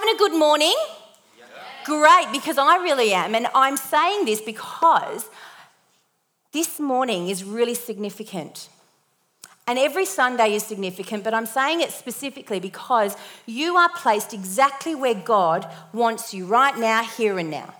having a good morning? Great, because I really am. And I'm saying this because this morning is really significant. And every Sunday is significant, but I'm saying it specifically because you are placed exactly where God wants you right now, here and now.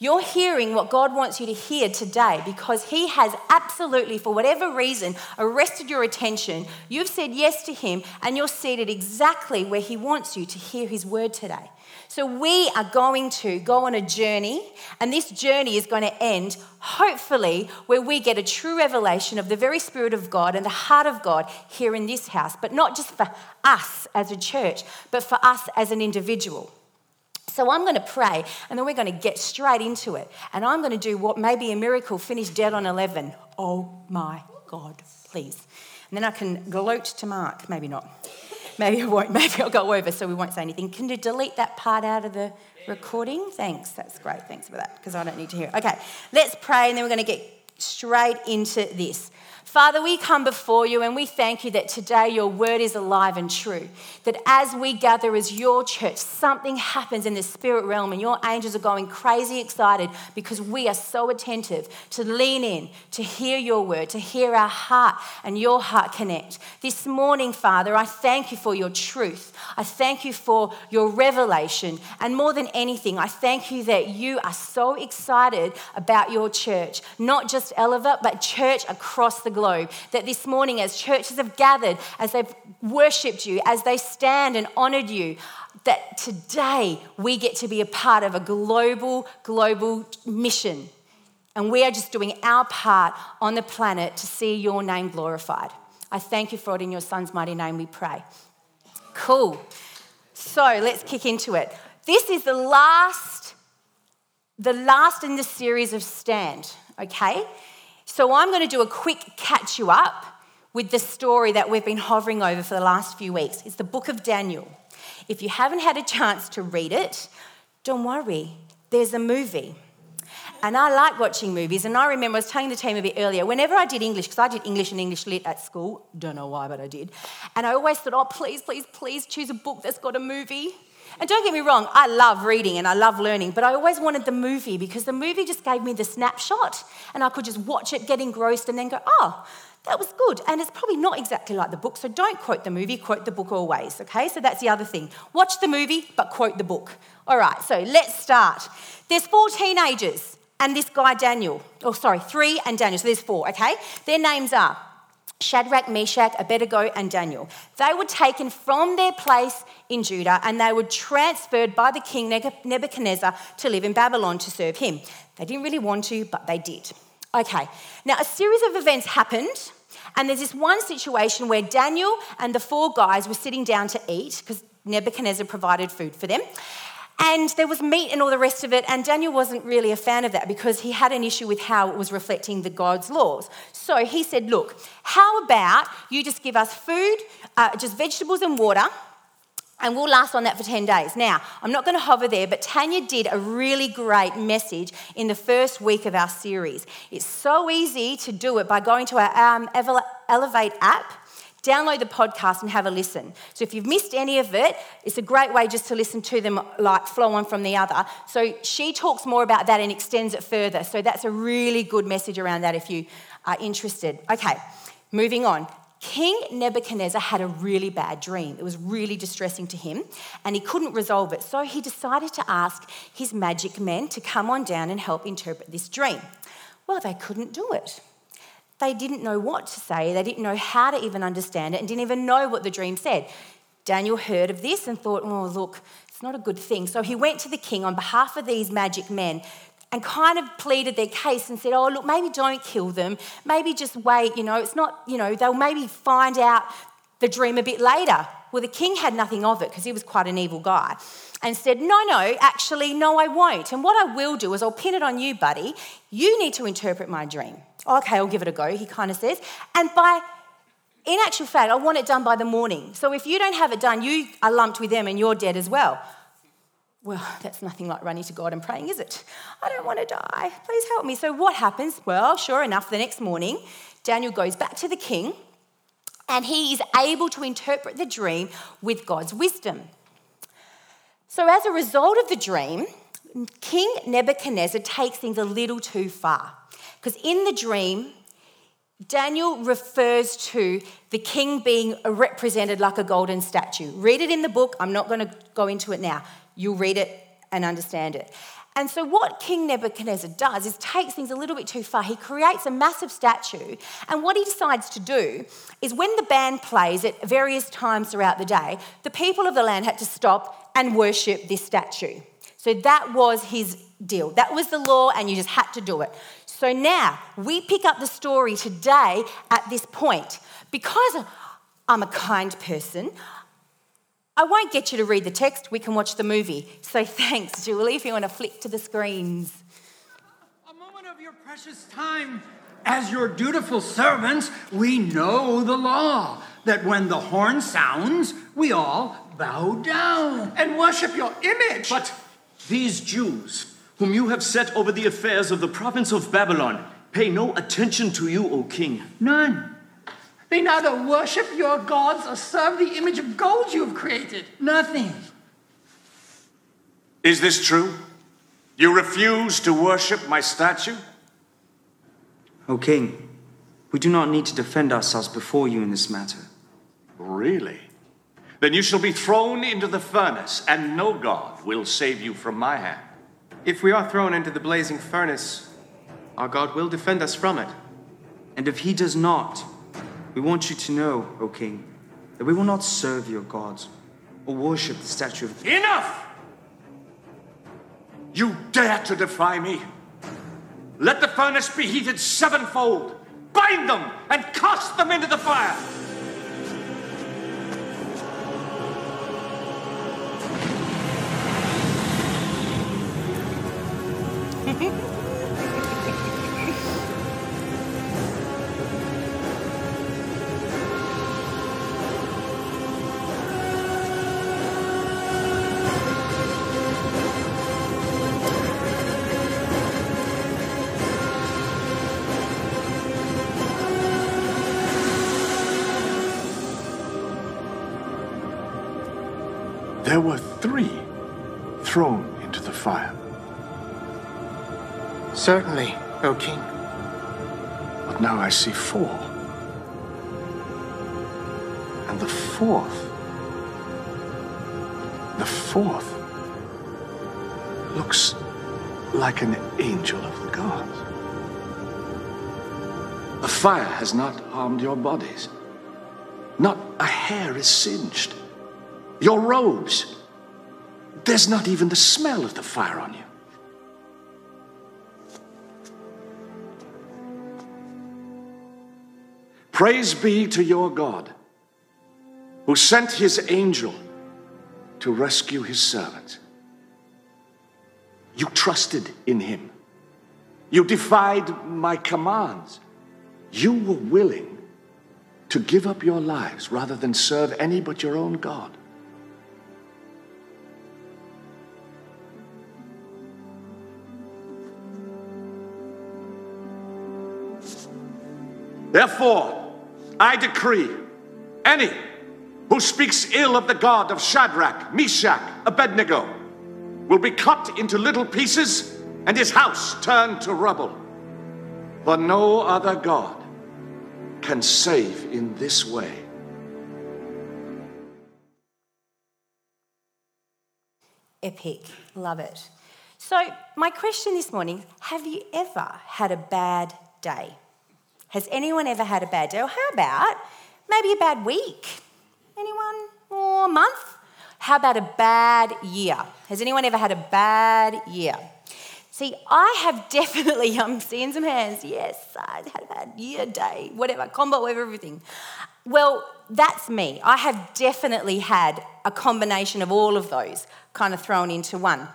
You're hearing what God wants you to hear today because He has absolutely, for whatever reason, arrested your attention. You've said yes to Him and you're seated exactly where He wants you to hear His word today. So, we are going to go on a journey, and this journey is going to end, hopefully, where we get a true revelation of the very Spirit of God and the heart of God here in this house, but not just for us as a church, but for us as an individual. So I'm going to pray and then we're going to get straight into it. And I'm going to do what may be a miracle finish dead on 11. Oh my God, please. And then I can gloat to Mark. Maybe not. Maybe I won't. Maybe I'll go over so we won't say anything. Can you delete that part out of the recording? Thanks. That's great. Thanks for that because I don't need to hear it. Okay, let's pray and then we're going to get straight into this. Father, we come before you and we thank you that today your word is alive and true. That as we gather as your church, something happens in the spirit realm and your angels are going crazy excited because we are so attentive to lean in, to hear your word, to hear our heart and your heart connect. This morning, Father, I thank you for your truth. I thank you for your revelation. And more than anything, I thank you that you are so excited about your church, not just Elevate, but church across the globe. That this morning, as churches have gathered, as they've worshipped you, as they stand and honored you, that today we get to be a part of a global, global mission. And we are just doing our part on the planet to see your name glorified. I thank you for it in your son's mighty name, we pray. Cool. So let's kick into it. This is the last, the last in the series of Stand, okay? So I'm going to do a quick catch you up with the story that we've been hovering over for the last few weeks. It's the book of Daniel. If you haven't had a chance to read it, don't worry, there's a movie. And I like watching movies. And I remember I was telling the team a bit earlier, whenever I did English, because I did English and English lit at school, don't know why, but I did. And I always thought, oh, please, please, please choose a book that's got a movie. And don't get me wrong, I love reading and I love learning, but I always wanted the movie because the movie just gave me the snapshot and I could just watch it, get engrossed, and then go, oh, that was good. And it's probably not exactly like the book, so don't quote the movie, quote the book always, okay? So that's the other thing. Watch the movie, but quote the book. All right, so let's start. There's four teenagers and this guy Daniel. Oh, sorry, three and Daniel. So there's four, okay? Their names are Shadrach, Meshach, Abednego, and Daniel. They were taken from their place in Judah and they were transferred by the king Nebuchadnezzar to live in Babylon to serve him. They didn't really want to, but they did. Okay, now a series of events happened, and there's this one situation where Daniel and the four guys were sitting down to eat because Nebuchadnezzar provided food for them. And there was meat and all the rest of it, and Daniel wasn't really a fan of that because he had an issue with how it was reflecting the God's laws. So he said, Look, how about you just give us food, uh, just vegetables and water, and we'll last on that for 10 days. Now, I'm not going to hover there, but Tanya did a really great message in the first week of our series. It's so easy to do it by going to our um, Elevate app download the podcast and have a listen. So if you've missed any of it, it's a great way just to listen to them like flow on from the other. So she talks more about that and extends it further. So that's a really good message around that if you are interested. Okay, moving on. King Nebuchadnezzar had a really bad dream. It was really distressing to him, and he couldn't resolve it. So he decided to ask his magic men to come on down and help interpret this dream. Well, they couldn't do it. They didn't know what to say, they didn't know how to even understand it, and didn't even know what the dream said. Daniel heard of this and thought, oh, look, it's not a good thing. So he went to the king on behalf of these magic men and kind of pleaded their case and said, oh, look, maybe don't kill them. Maybe just wait, you know, it's not, you know, they'll maybe find out the dream a bit later. Well, the king had nothing of it because he was quite an evil guy and said, No, no, actually, no, I won't. And what I will do is I'll pin it on you, buddy. You need to interpret my dream. Okay, I'll give it a go, he kind of says. And by in actual fact, I want it done by the morning. So if you don't have it done, you are lumped with them and you're dead as well. Well, that's nothing like running to God and praying, is it? I don't want to die. Please help me. So what happens? Well, sure enough, the next morning, Daniel goes back to the king and he is able to interpret the dream with God's wisdom. So, as a result of the dream, King Nebuchadnezzar takes things a little too far. Because in the dream, Daniel refers to the king being represented like a golden statue. Read it in the book. I'm not going to go into it now. You'll read it and understand it. And so, what King Nebuchadnezzar does is takes things a little bit too far. He creates a massive statue, and what he decides to do is when the band plays at various times throughout the day, the people of the land had to stop and worship this statue. So, that was his deal. That was the law, and you just had to do it. So, now we pick up the story today at this point. Because I'm a kind person, I won't get you to read the text, we can watch the movie. So thanks, Julie, if you want to flick to the screens. A moment of your precious time. As your dutiful servants, we know the law that when the horn sounds, we all bow down and worship your image. But these Jews, whom you have set over the affairs of the province of Babylon, pay no attention to you, O king. None. They neither worship your gods or serve the image of gold you have created. Nothing. Is this true? You refuse to worship my statue? O king, we do not need to defend ourselves before you in this matter. Really? Then you shall be thrown into the furnace, and no God will save you from my hand. If we are thrown into the blazing furnace, our God will defend us from it. And if he does not, we want you to know, O king, that we will not serve your gods or worship the statue of. Enough! You dare to defy me? Let the furnace be heated sevenfold. Bind them and cast them into the fire. There were three thrown into the fire. Certainly, O king. But now I see four. And the fourth, the fourth, looks like an angel of the gods. The fire has not harmed your bodies. Not a hair is singed. Your robes, there's not even the smell of the fire on you. Praise be to your God, who sent his angel to rescue his servant. You trusted in him. You defied my commands. You were willing to give up your lives rather than serve any but your own God. Therefore, I decree any who speaks ill of the God of Shadrach, Meshach, Abednego will be cut into little pieces and his house turned to rubble. For no other God can save in this way. Epic. Love it. So, my question this morning have you ever had a bad day? Has anyone ever had a bad day? Or how about maybe a bad week? Anyone? Or a month? How about a bad year? Has anyone ever had a bad year? See, I have definitely, I'm seeing some hands. Yes, I had a bad year, day, whatever, combo of everything. Well, that's me. I have definitely had a combination of all of those kind of thrown into one.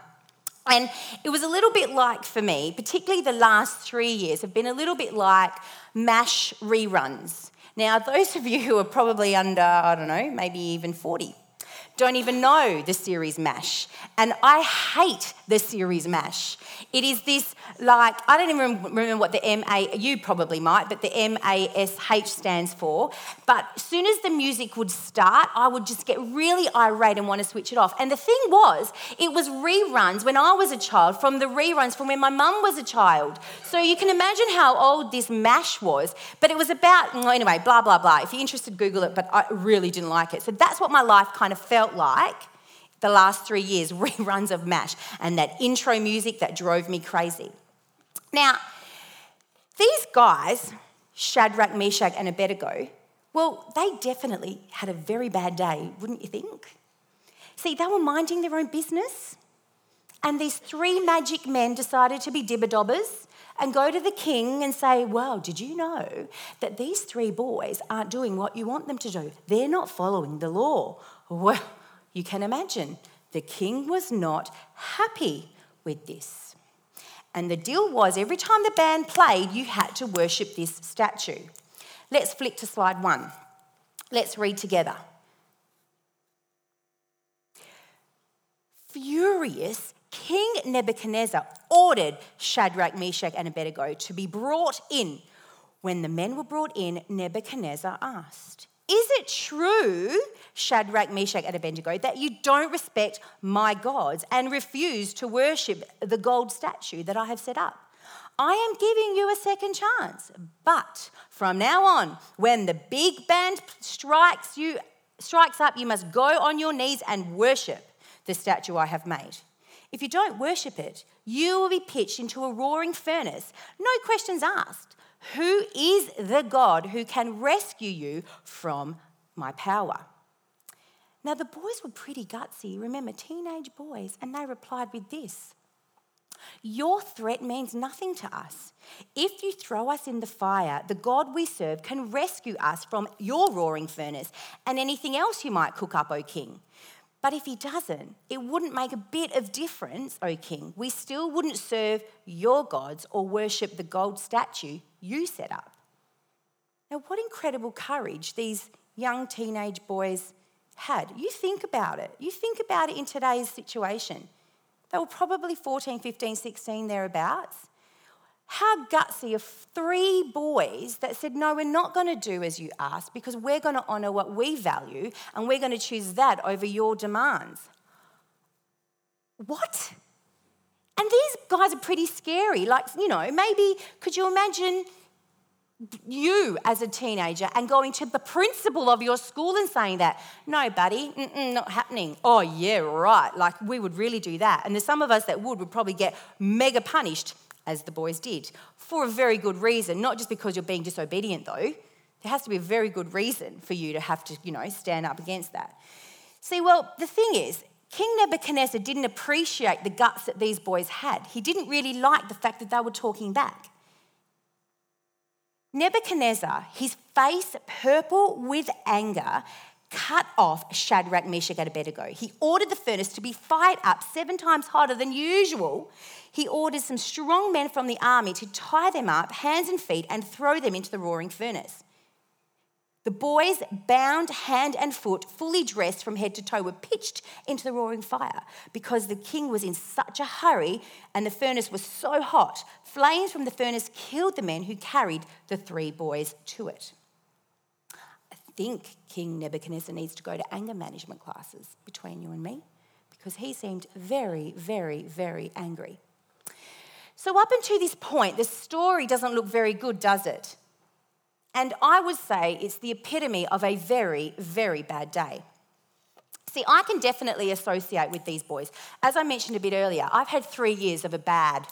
And it was a little bit like for me, particularly the last three years, have been a little bit like MASH reruns. Now, those of you who are probably under, I don't know, maybe even 40, don't even know the series MASH. And I hate the series MASH. It is this, like, I don't even remember what the M A, you probably might, but the M A S H stands for. But as soon as the music would start, I would just get really irate and want to switch it off. And the thing was, it was reruns when I was a child from the reruns from when my mum was a child. So you can imagine how old this MASH was. But it was about, anyway, blah, blah, blah. If you're interested, Google it, but I really didn't like it. So that's what my life kind of felt like the last three years reruns of MASH and that intro music that drove me crazy. Now, these guys, Shadrach, Meshach, and Abednego, well, they definitely had a very bad day, wouldn't you think? See, they were minding their own business, and these three magic men decided to be dibber dibberdobbers and go to the king and say, Well, did you know that these three boys aren't doing what you want them to do? They're not following the law. Well, you can imagine the king was not happy with this. And the deal was every time the band played, you had to worship this statue. Let's flick to slide one. Let's read together. Furious, King Nebuchadnezzar ordered Shadrach, Meshach, and Abednego to be brought in. When the men were brought in, Nebuchadnezzar asked, Is it true, Shadrach, Meshach, and Abednego, that you don't respect my gods and refuse to worship the gold statue that I have set up? I am giving you a second chance. But from now on, when the big band strikes you strikes up, you must go on your knees and worship the statue I have made. If you don't worship it, you will be pitched into a roaring furnace. No questions asked. Who is the God who can rescue you from my power? Now, the boys were pretty gutsy, remember, teenage boys, and they replied with this Your threat means nothing to us. If you throw us in the fire, the God we serve can rescue us from your roaring furnace and anything else you might cook up, O king. But if he doesn't, it wouldn't make a bit of difference, O king. We still wouldn't serve your gods or worship the gold statue you set up. Now, what incredible courage these young teenage boys had. You think about it. You think about it in today's situation. They were probably 14, 15, 16 thereabouts. How gutsy of three boys that said, No, we're not going to do as you ask because we're going to honour what we value and we're going to choose that over your demands. What? And these guys are pretty scary. Like, you know, maybe could you imagine you as a teenager and going to the principal of your school and saying that? No, buddy, not happening. Oh, yeah, right. Like, we would really do that. And there's some of us that would, would probably get mega punished as the boys did, for a very good reason, not just because you're being disobedient, though. There has to be a very good reason for you to have to, you know, stand up against that. See, well, the thing is, King Nebuchadnezzar didn't appreciate the guts that these boys had. He didn't really like the fact that they were talking back. Nebuchadnezzar, his face purple with anger, cut off Shadrach, Meshach, and Abednego. He ordered the furnace to be fired up seven times hotter than usual. He ordered some strong men from the army to tie them up, hands and feet, and throw them into the roaring furnace. The boys, bound hand and foot, fully dressed from head to toe, were pitched into the roaring fire because the king was in such a hurry and the furnace was so hot. Flames from the furnace killed the men who carried the three boys to it think King Nebuchadnezzar needs to go to anger management classes between you and me because he seemed very, very, very angry. So, up until this point, the story doesn't look very good, does it? And I would say it's the epitome of a very, very bad day. See, I can definitely associate with these boys. As I mentioned a bit earlier, I've had three years of a bad,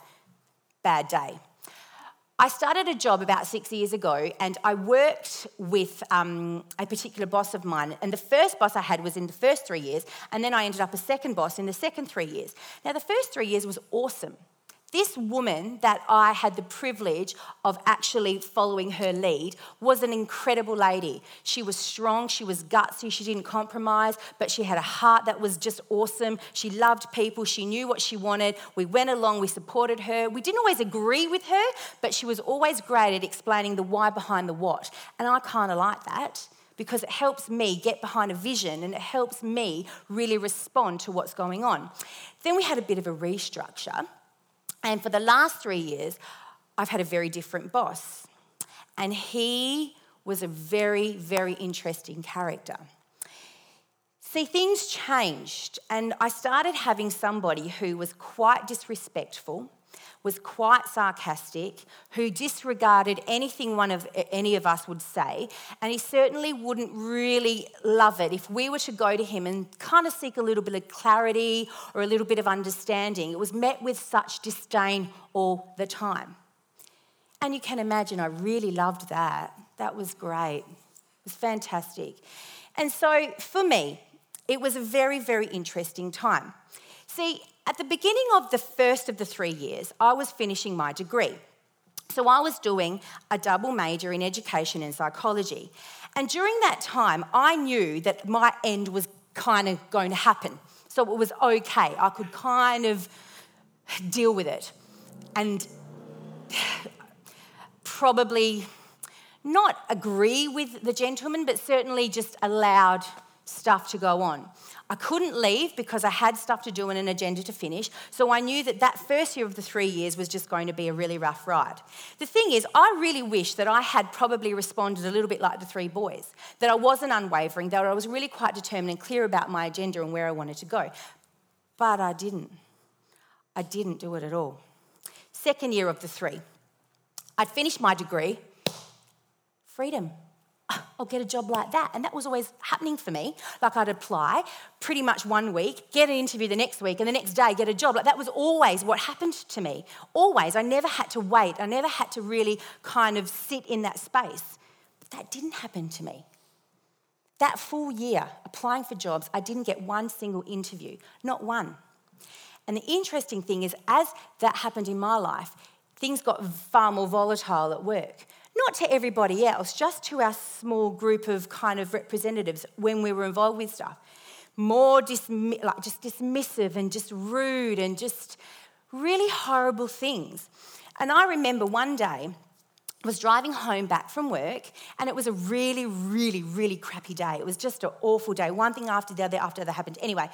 bad day. I started a job about six years ago and I worked with um, a particular boss of mine. And the first boss I had was in the first three years, and then I ended up a second boss in the second three years. Now, the first three years was awesome. This woman that I had the privilege of actually following her lead was an incredible lady. She was strong, she was gutsy, she didn't compromise, but she had a heart that was just awesome. She loved people, she knew what she wanted. We went along, we supported her. We didn't always agree with her, but she was always great at explaining the why behind the what. And I kind of like that because it helps me get behind a vision and it helps me really respond to what's going on. Then we had a bit of a restructure. And for the last three years, I've had a very different boss. And he was a very, very interesting character. See, things changed, and I started having somebody who was quite disrespectful, was quite sarcastic, who disregarded anything one of any of us would say, and he certainly wouldn't really love it if we were to go to him and kind of seek a little bit of clarity or a little bit of understanding. It was met with such disdain all the time. And you can imagine I really loved that. That was great. It was fantastic. And so for me, it was a very, very interesting time. See, at the beginning of the first of the three years, I was finishing my degree. So I was doing a double major in education and psychology. And during that time, I knew that my end was kind of going to happen. So it was okay. I could kind of deal with it. And probably not agree with the gentleman, but certainly just allowed stuff to go on. I couldn't leave because I had stuff to do and an agenda to finish, so I knew that that first year of the three years was just going to be a really rough ride. The thing is, I really wish that I had probably responded a little bit like the three boys, that I wasn't unwavering, that I was really quite determined and clear about my agenda and where I wanted to go. But I didn't. I didn't do it at all. Second year of the three, I'd finished my degree, freedom. I'll get a job like that. And that was always happening for me. Like I'd apply pretty much one week, get an interview the next week, and the next day get a job. Like that was always what happened to me. Always. I never had to wait. I never had to really kind of sit in that space. But that didn't happen to me. That full year applying for jobs, I didn't get one single interview, not one. And the interesting thing is, as that happened in my life, things got far more volatile at work not to everybody else, just to our small group of kind of representatives when we were involved with stuff. More dismi- like just dismissive and just rude and just really horrible things. And I remember one day I was driving home back from work and it was a really, really, really crappy day. It was just an awful day. One thing after the other after that happened. Anyway,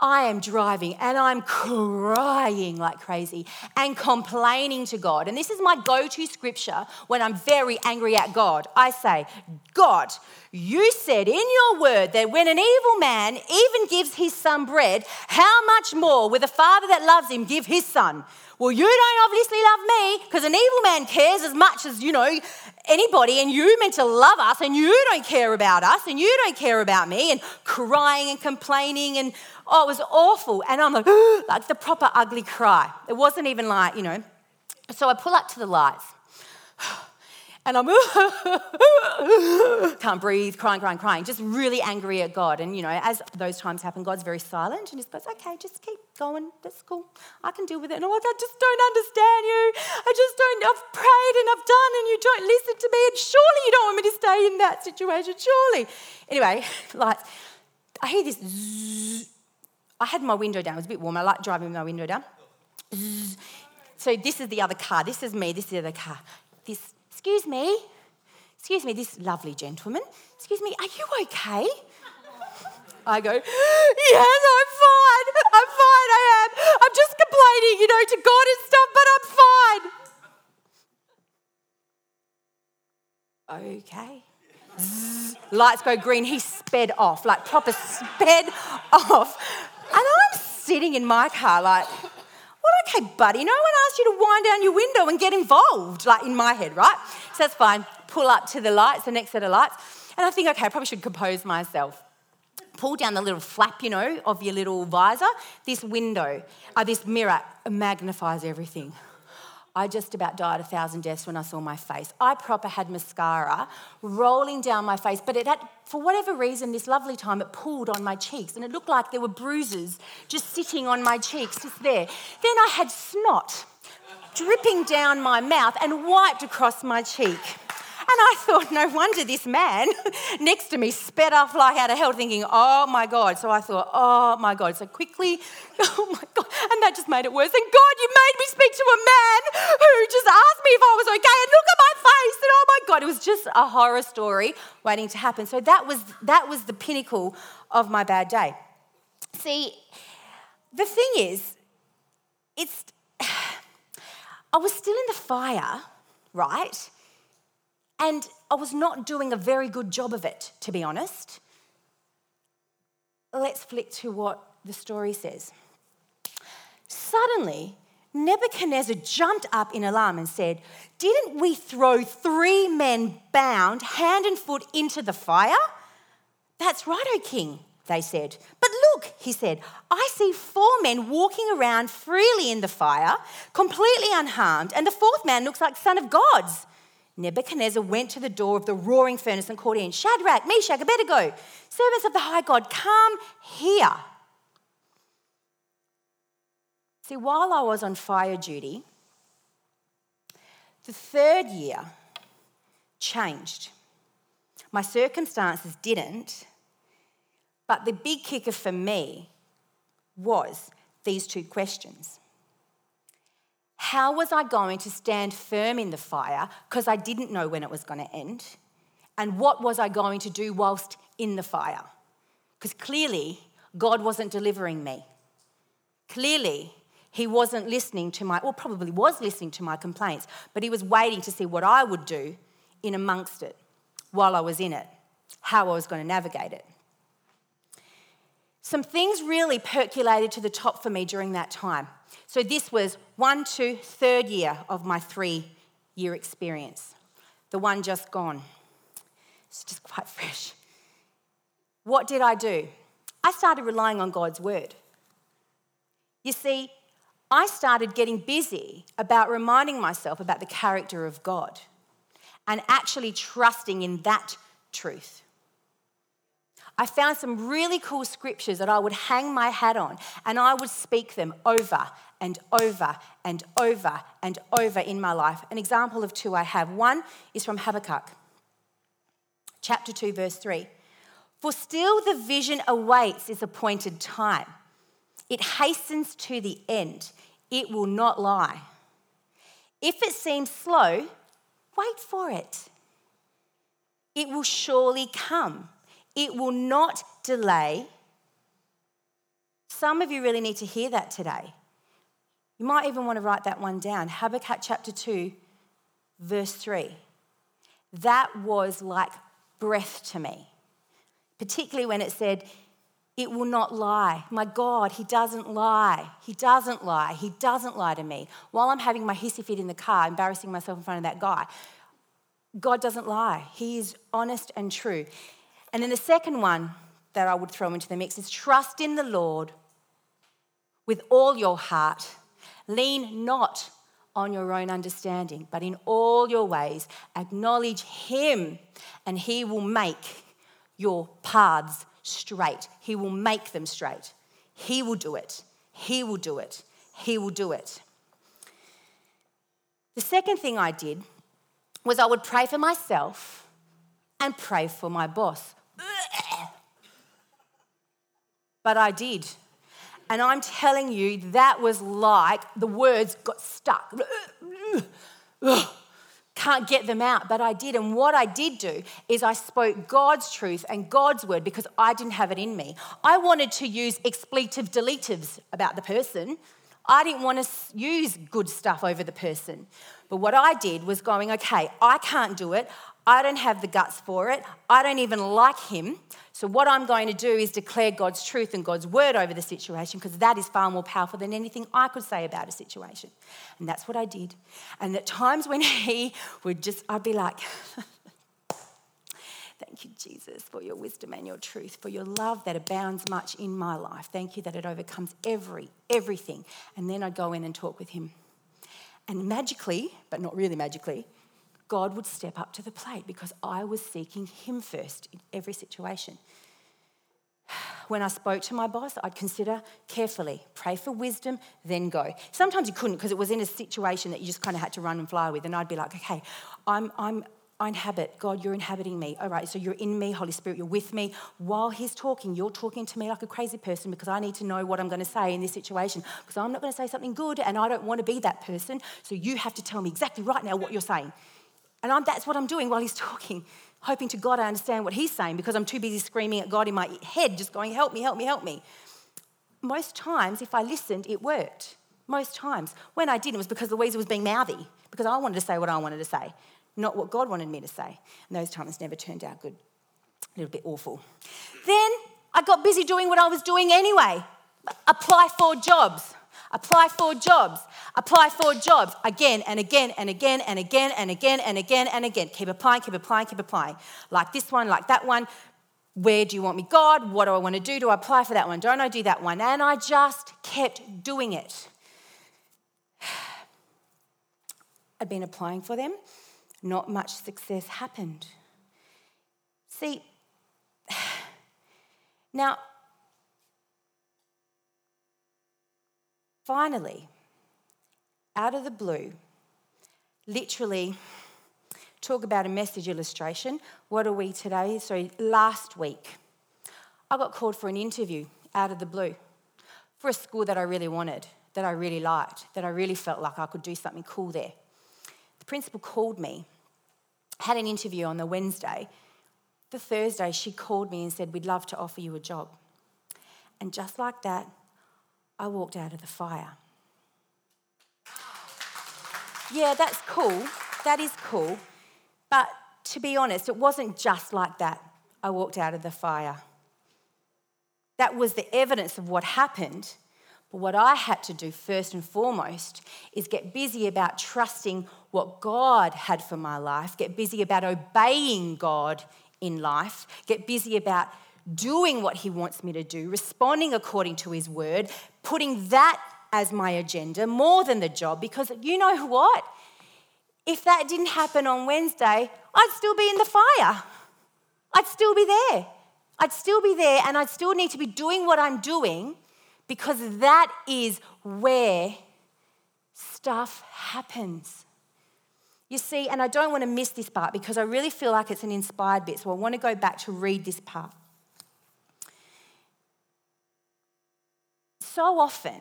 I am driving and I'm crying like crazy and complaining to God. And this is my go to scripture when I'm very angry at God. I say, God, you said in your word that when an evil man even gives his son bread, how much more will the father that loves him give his son? Well, you don't obviously love me because an evil man cares as much as, you know, anybody, and you meant to love us, and you don't care about us, and you don't care about me, and crying and complaining, and oh, it was awful. And I'm like, like the proper ugly cry. It wasn't even like, you know. So I pull up to the lights and I'm can't breathe, crying, crying, crying, just really angry at God. And you know, as those times happen, God's very silent and just goes, "Okay, just keep going. That's cool. I can deal with it." And I'm like, "I just don't understand you. I just don't. I've prayed and I've done, and you don't listen to me. And surely you don't want me to stay in that situation. Surely." Anyway, like I hear this. Zzz. I had my window down. It was a bit warm. I like driving my window down. Zzz. So this is the other car. This is me. This is the other car. This Excuse me, excuse me, this lovely gentleman, excuse me, are you okay? I go, yes, I'm fine. I'm fine, I am. I'm just complaining, you know, to God and stuff, but I'm fine. Okay. Lights go green. He sped off, like proper sped off. And I'm sitting in my car, like, well, okay, buddy, no one asked you to wind down your window and get involved, like in my head, right? So that's fine. Pull up to the lights, the next set of lights. And I think, okay, I probably should compose myself. Pull down the little flap, you know, of your little visor. This window, uh, this mirror magnifies everything. I just about died a thousand deaths when I saw my face. I proper had mascara rolling down my face, but it had, for whatever reason, this lovely time, it pulled on my cheeks and it looked like there were bruises just sitting on my cheeks, just there. Then I had snot dripping down my mouth and wiped across my cheek. I thought, no wonder this man next to me sped off like out of hell, thinking, oh my God. So I thought, oh my God. So quickly, oh my God. And that just made it worse. And God, you made me speak to a man who just asked me if I was okay. And look at my face. And oh my God, it was just a horror story waiting to happen. So that was, that was the pinnacle of my bad day. See, the thing is, it's, I was still in the fire, right? And I was not doing a very good job of it, to be honest. Let's flick to what the story says. Suddenly, Nebuchadnezzar jumped up in alarm and said, Didn't we throw three men bound hand and foot into the fire? That's right, O king, they said. But look, he said, I see four men walking around freely in the fire, completely unharmed, and the fourth man looks like son of gods. Nebuchadnezzar went to the door of the roaring furnace and called in, Shadrach, Meshach, Abednego, servants of the high God, come here. See, while I was on fire duty, the third year changed. My circumstances didn't, but the big kicker for me was these two questions. How was I going to stand firm in the fire because I didn't know when it was going to end? And what was I going to do whilst in the fire? Because clearly, God wasn't delivering me. Clearly, He wasn't listening to my, well, probably was listening to my complaints, but He was waiting to see what I would do in amongst it while I was in it, how I was going to navigate it. Some things really percolated to the top for me during that time. So this was one, two, third year of my three year experience. The one just gone. It's just quite fresh. What did I do? I started relying on God's word. You see, I started getting busy about reminding myself about the character of God and actually trusting in that truth. I found some really cool scriptures that I would hang my hat on and I would speak them over and over and over and over in my life. An example of two I have. One is from Habakkuk, chapter 2, verse 3. For still the vision awaits its appointed time, it hastens to the end, it will not lie. If it seems slow, wait for it. It will surely come. It will not delay. Some of you really need to hear that today. You might even want to write that one down. Habakkuk chapter 2, verse 3. That was like breath to me, particularly when it said, It will not lie. My God, He doesn't lie. He doesn't lie. He doesn't lie to me. While I'm having my hissy fit in the car, embarrassing myself in front of that guy, God doesn't lie. He is honest and true. And then the second one that I would throw into the mix is trust in the Lord with all your heart. Lean not on your own understanding, but in all your ways acknowledge Him, and He will make your paths straight. He will make them straight. He will do it. He will do it. He will do it. The second thing I did was I would pray for myself and pray for my boss. But I did. And I'm telling you, that was like the words got stuck. Can't get them out, but I did. And what I did do is I spoke God's truth and God's word because I didn't have it in me. I wanted to use expletive deletives about the person. I didn't want to use good stuff over the person. But what I did was going, okay, I can't do it. I don't have the guts for it. I don't even like him. So, what I'm going to do is declare God's truth and God's word over the situation because that is far more powerful than anything I could say about a situation. And that's what I did. And at times when he would just, I'd be like, Thank you, Jesus, for your wisdom and your truth, for your love that abounds much in my life. Thank you that it overcomes every, everything. And then I'd go in and talk with him. And magically, but not really magically, God would step up to the plate because I was seeking Him first in every situation. When I spoke to my boss, I'd consider carefully, pray for wisdom, then go. Sometimes you couldn't because it was in a situation that you just kind of had to run and fly with. And I'd be like, okay, I'm, I'm I inhabit. God, you're inhabiting me. All right, so you're in me, Holy Spirit, you're with me. While He's talking, you're talking to me like a crazy person because I need to know what I'm going to say in this situation because I'm not going to say something good and I don't want to be that person. So you have to tell me exactly right now what you're saying. And I'm, that's what I'm doing while He's talking, hoping to God I understand what He's saying because I'm too busy screaming at God in my head, just going, Help me, help me, help me. Most times, if I listened, it worked. Most times. When I didn't, it was because Louisa was being mouthy, because I wanted to say what I wanted to say not what God wanted me to say. And those times never turned out good. A little bit awful. Then I got busy doing what I was doing anyway apply for jobs. Apply for jobs. Apply for jobs again and again and again and again and again and again and again. Keep applying, keep applying, keep applying. Like this one, like that one. Where do you want me, God? What do I want to do? Do I apply for that one? Don't I do that one? And I just kept doing it. I'd been applying for them not much success happened. See, now, finally, out of the blue, literally, talk about a message illustration. What are we today? Sorry, last week, I got called for an interview out of the blue for a school that I really wanted, that I really liked, that I really felt like I could do something cool there The principal called me, had an interview on the Wednesday. The Thursday, she called me and said, We'd love to offer you a job. And just like that, I walked out of the fire. Yeah, that's cool. That is cool. But to be honest, it wasn't just like that. I walked out of the fire. That was the evidence of what happened. But what I had to do first and foremost is get busy about trusting what God had for my life, get busy about obeying God in life, get busy about doing what He wants me to do, responding according to His word, putting that as my agenda more than the job. Because you know what? If that didn't happen on Wednesday, I'd still be in the fire. I'd still be there. I'd still be there, and I'd still need to be doing what I'm doing because that is where stuff happens. You see, and I don't want to miss this part because I really feel like it's an inspired bit, so I want to go back to read this part. So often,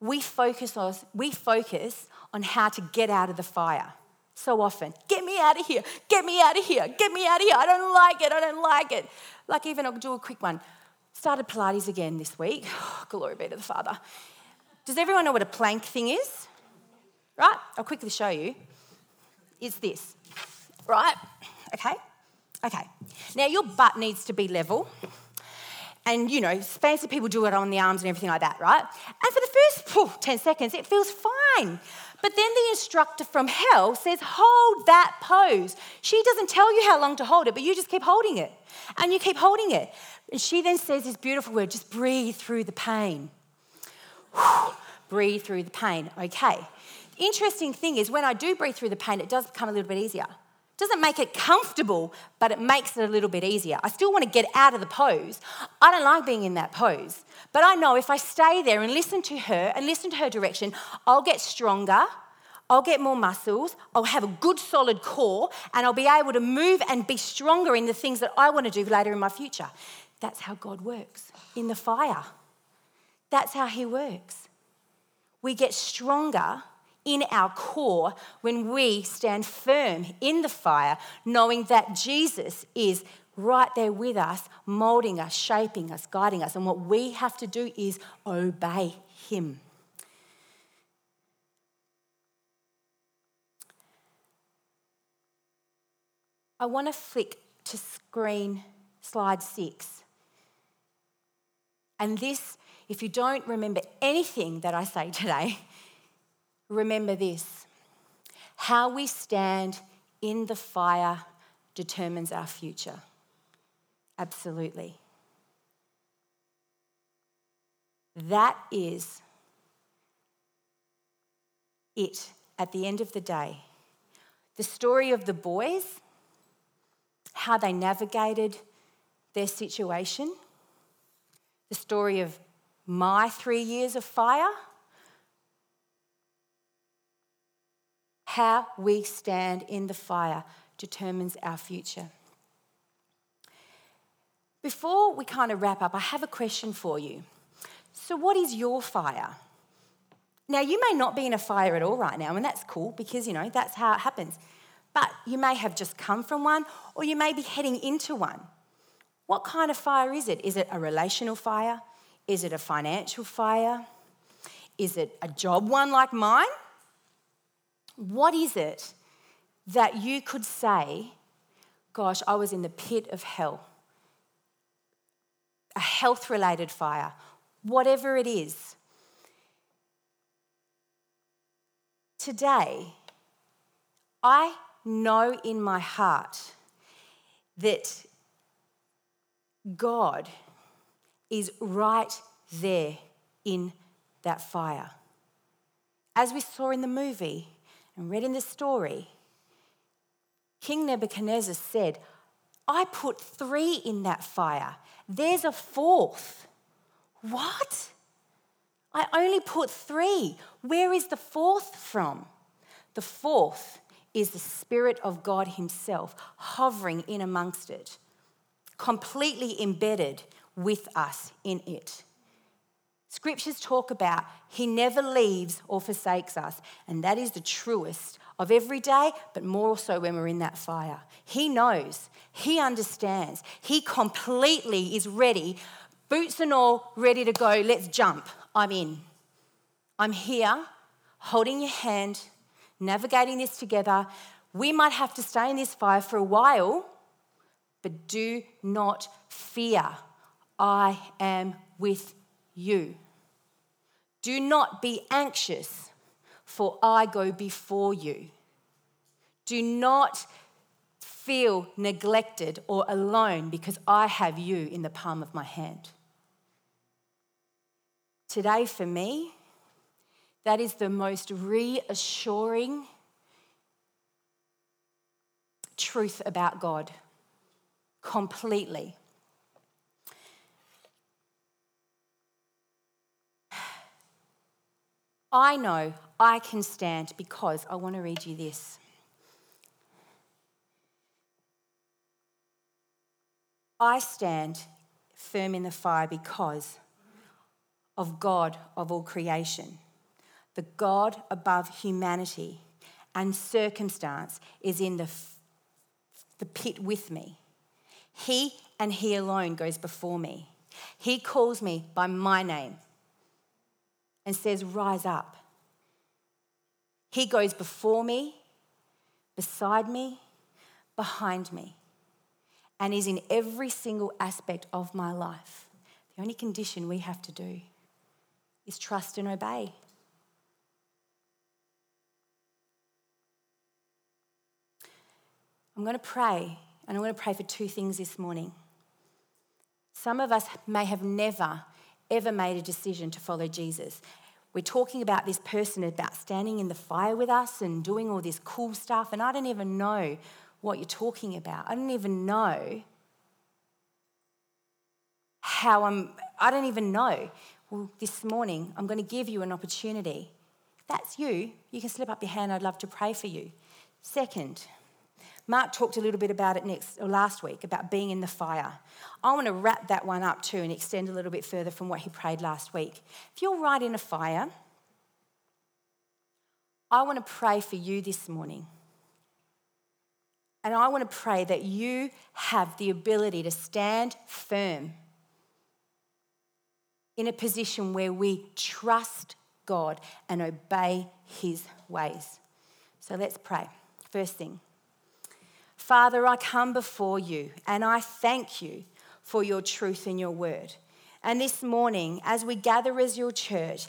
we focus on, we focus on how to get out of the fire. So often, get me out of here, get me out of here, get me out of here. I don't like it, I don't like it. Like, even I'll do a quick one. Started Pilates again this week. glory be to the Father. Does everyone know what a plank thing is? Right? I'll quickly show you. It's this, right? Okay? Okay. Now, your butt needs to be level. And, you know, fancy people do it on the arms and everything like that, right? And for the first whew, 10 seconds, it feels fine. But then the instructor from hell says, hold that pose. She doesn't tell you how long to hold it, but you just keep holding it. And you keep holding it. And she then says this beautiful word just breathe through the pain. breathe through the pain. Okay. Interesting thing is, when I do breathe through the pain, it does become a little bit easier. Doesn't make it comfortable, but it makes it a little bit easier. I still want to get out of the pose. I don't like being in that pose. But I know if I stay there and listen to her and listen to her direction, I'll get stronger. I'll get more muscles, I'll have a good solid core, and I'll be able to move and be stronger in the things that I want to do later in my future. That's how God works in the fire. That's how He works. We get stronger in our core when we stand firm in the fire, knowing that Jesus is right there with us, molding us, shaping us, guiding us. And what we have to do is obey Him. I want to flick to screen slide six. And this, if you don't remember anything that I say today, remember this how we stand in the fire determines our future. Absolutely. That is it at the end of the day. The story of the boys, how they navigated their situation, the story of my three years of fire, how we stand in the fire determines our future. Before we kind of wrap up, I have a question for you. So, what is your fire? Now, you may not be in a fire at all right now, and that's cool because, you know, that's how it happens. But you may have just come from one, or you may be heading into one. What kind of fire is it? Is it a relational fire? Is it a financial fire? Is it a job one like mine? What is it that you could say, gosh, I was in the pit of hell? A health related fire, whatever it is. Today, I know in my heart that God is right there in that fire. As we saw in the movie and read in the story, King Nebuchadnezzar said, I put three in that fire. There's a fourth. What? I only put three. Where is the fourth from? The fourth is the Spirit of God Himself hovering in amongst it, completely embedded with us in it. Scriptures talk about He never leaves or forsakes us, and that is the truest of every day, but more so when we're in that fire. He knows, He understands, He completely is ready, boots and all, ready to go. Let's jump. I'm in. I'm here, holding your hand, navigating this together. We might have to stay in this fire for a while, but do not fear. I am with you. Do not be anxious, for I go before you. Do not feel neglected or alone because I have you in the palm of my hand. Today, for me, that is the most reassuring truth about God completely. I know I can stand because I want to read you this. I stand firm in the fire because of God of all creation. The God above humanity and circumstance is in the, the pit with me. He and He alone goes before me. He calls me by my name and says, Rise up. He goes before me, beside me, behind me, and is in every single aspect of my life. The only condition we have to do is trust and obey. I'm going to pray, and I'm going to pray for two things this morning. Some of us may have never, ever made a decision to follow Jesus. We're talking about this person about standing in the fire with us and doing all this cool stuff, and I don't even know what you're talking about. I don't even know how I'm, I don't even know. Well, this morning, I'm going to give you an opportunity. If that's you, you can slip up your hand. I'd love to pray for you. Second, Mark talked a little bit about it next or last week about being in the fire. I want to wrap that one up too and extend a little bit further from what he prayed last week. If you're right in a fire, I want to pray for you this morning. And I want to pray that you have the ability to stand firm in a position where we trust God and obey his ways. So let's pray. First thing. Father, I come before you and I thank you for your truth and your word. And this morning, as we gather as your church,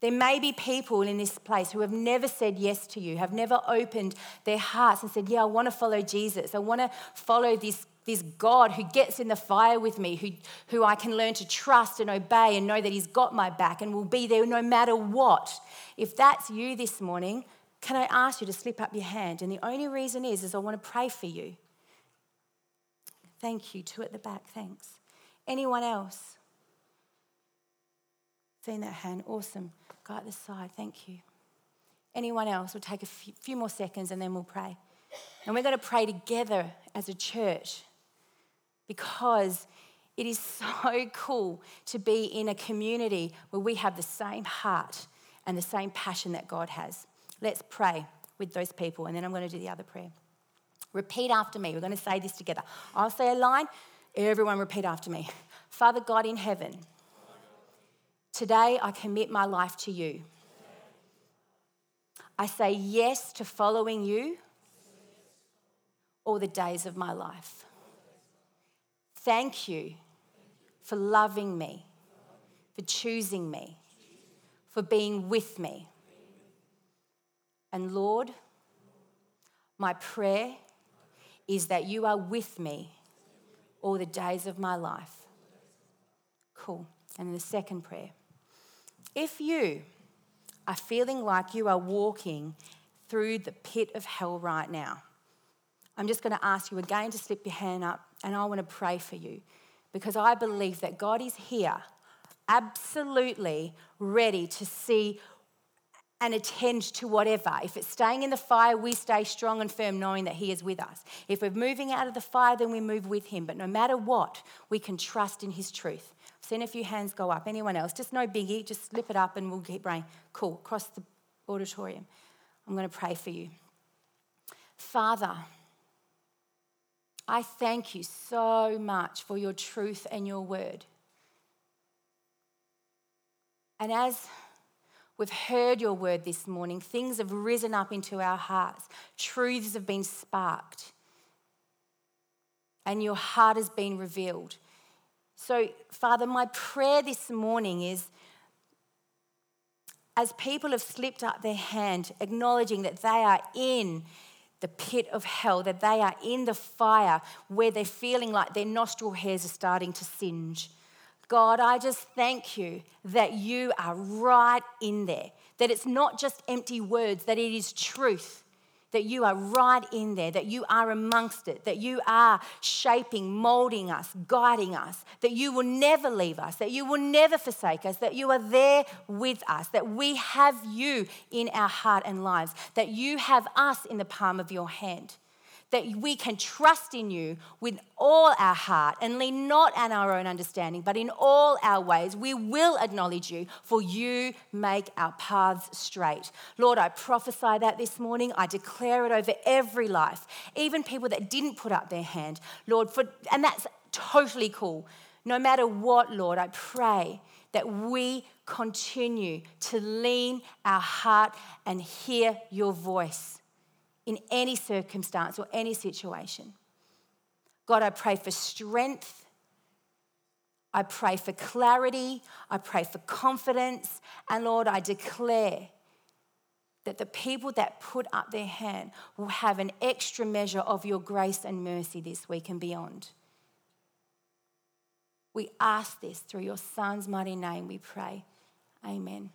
there may be people in this place who have never said yes to you, have never opened their hearts and said, Yeah, I want to follow Jesus. I want to follow this, this God who gets in the fire with me, who, who I can learn to trust and obey and know that He's got my back and will be there no matter what. If that's you this morning, can I ask you to slip up your hand? And the only reason is, is I want to pray for you. Thank you. Two at the back, thanks. Anyone else? Seen that hand? Awesome. Guy at the side, thank you. Anyone else? We'll take a few more seconds and then we'll pray. And we're going to pray together as a church because it is so cool to be in a community where we have the same heart and the same passion that God has. Let's pray with those people, and then I'm going to do the other prayer. Repeat after me. We're going to say this together. I'll say a line, everyone repeat after me. Father God in heaven, today I commit my life to you. I say yes to following you all the days of my life. Thank you for loving me, for choosing me, for being with me. And Lord, my prayer is that you are with me all the days of my life. Cool. And the second prayer. If you are feeling like you are walking through the pit of hell right now, I'm just going to ask you again to slip your hand up and I want to pray for you because I believe that God is here, absolutely ready to see and attend to whatever. If it's staying in the fire, we stay strong and firm, knowing that He is with us. If we're moving out of the fire, then we move with Him. But no matter what, we can trust in His truth. I've seen a few hands go up. Anyone else? Just no biggie. Just slip it up and we'll keep praying. Cool. Across the auditorium. I'm going to pray for you. Father, I thank you so much for your truth and your word. And as We've heard your word this morning. Things have risen up into our hearts, truths have been sparked, and your heart has been revealed. So, Father, my prayer this morning is as people have slipped up their hand, acknowledging that they are in the pit of hell, that they are in the fire where they're feeling like their nostril hairs are starting to singe. God, I just thank you that you are right in there, that it's not just empty words, that it is truth, that you are right in there, that you are amongst it, that you are shaping, molding us, guiding us, that you will never leave us, that you will never forsake us, that you are there with us, that we have you in our heart and lives, that you have us in the palm of your hand that we can trust in you with all our heart and lean not on our own understanding, but in all our ways we will acknowledge you, for you make our paths straight. Lord, I prophesy that this morning. I declare it over every life, even people that didn't put up their hand. Lord, for, and that's totally cool. No matter what, Lord, I pray that we continue to lean our heart and hear your voice in any circumstance or any situation. God, I pray for strength. I pray for clarity. I pray for confidence. And Lord, I declare that the people that put up their hand will have an extra measure of your grace and mercy this week and beyond. We ask this through your Son's mighty name, we pray. Amen.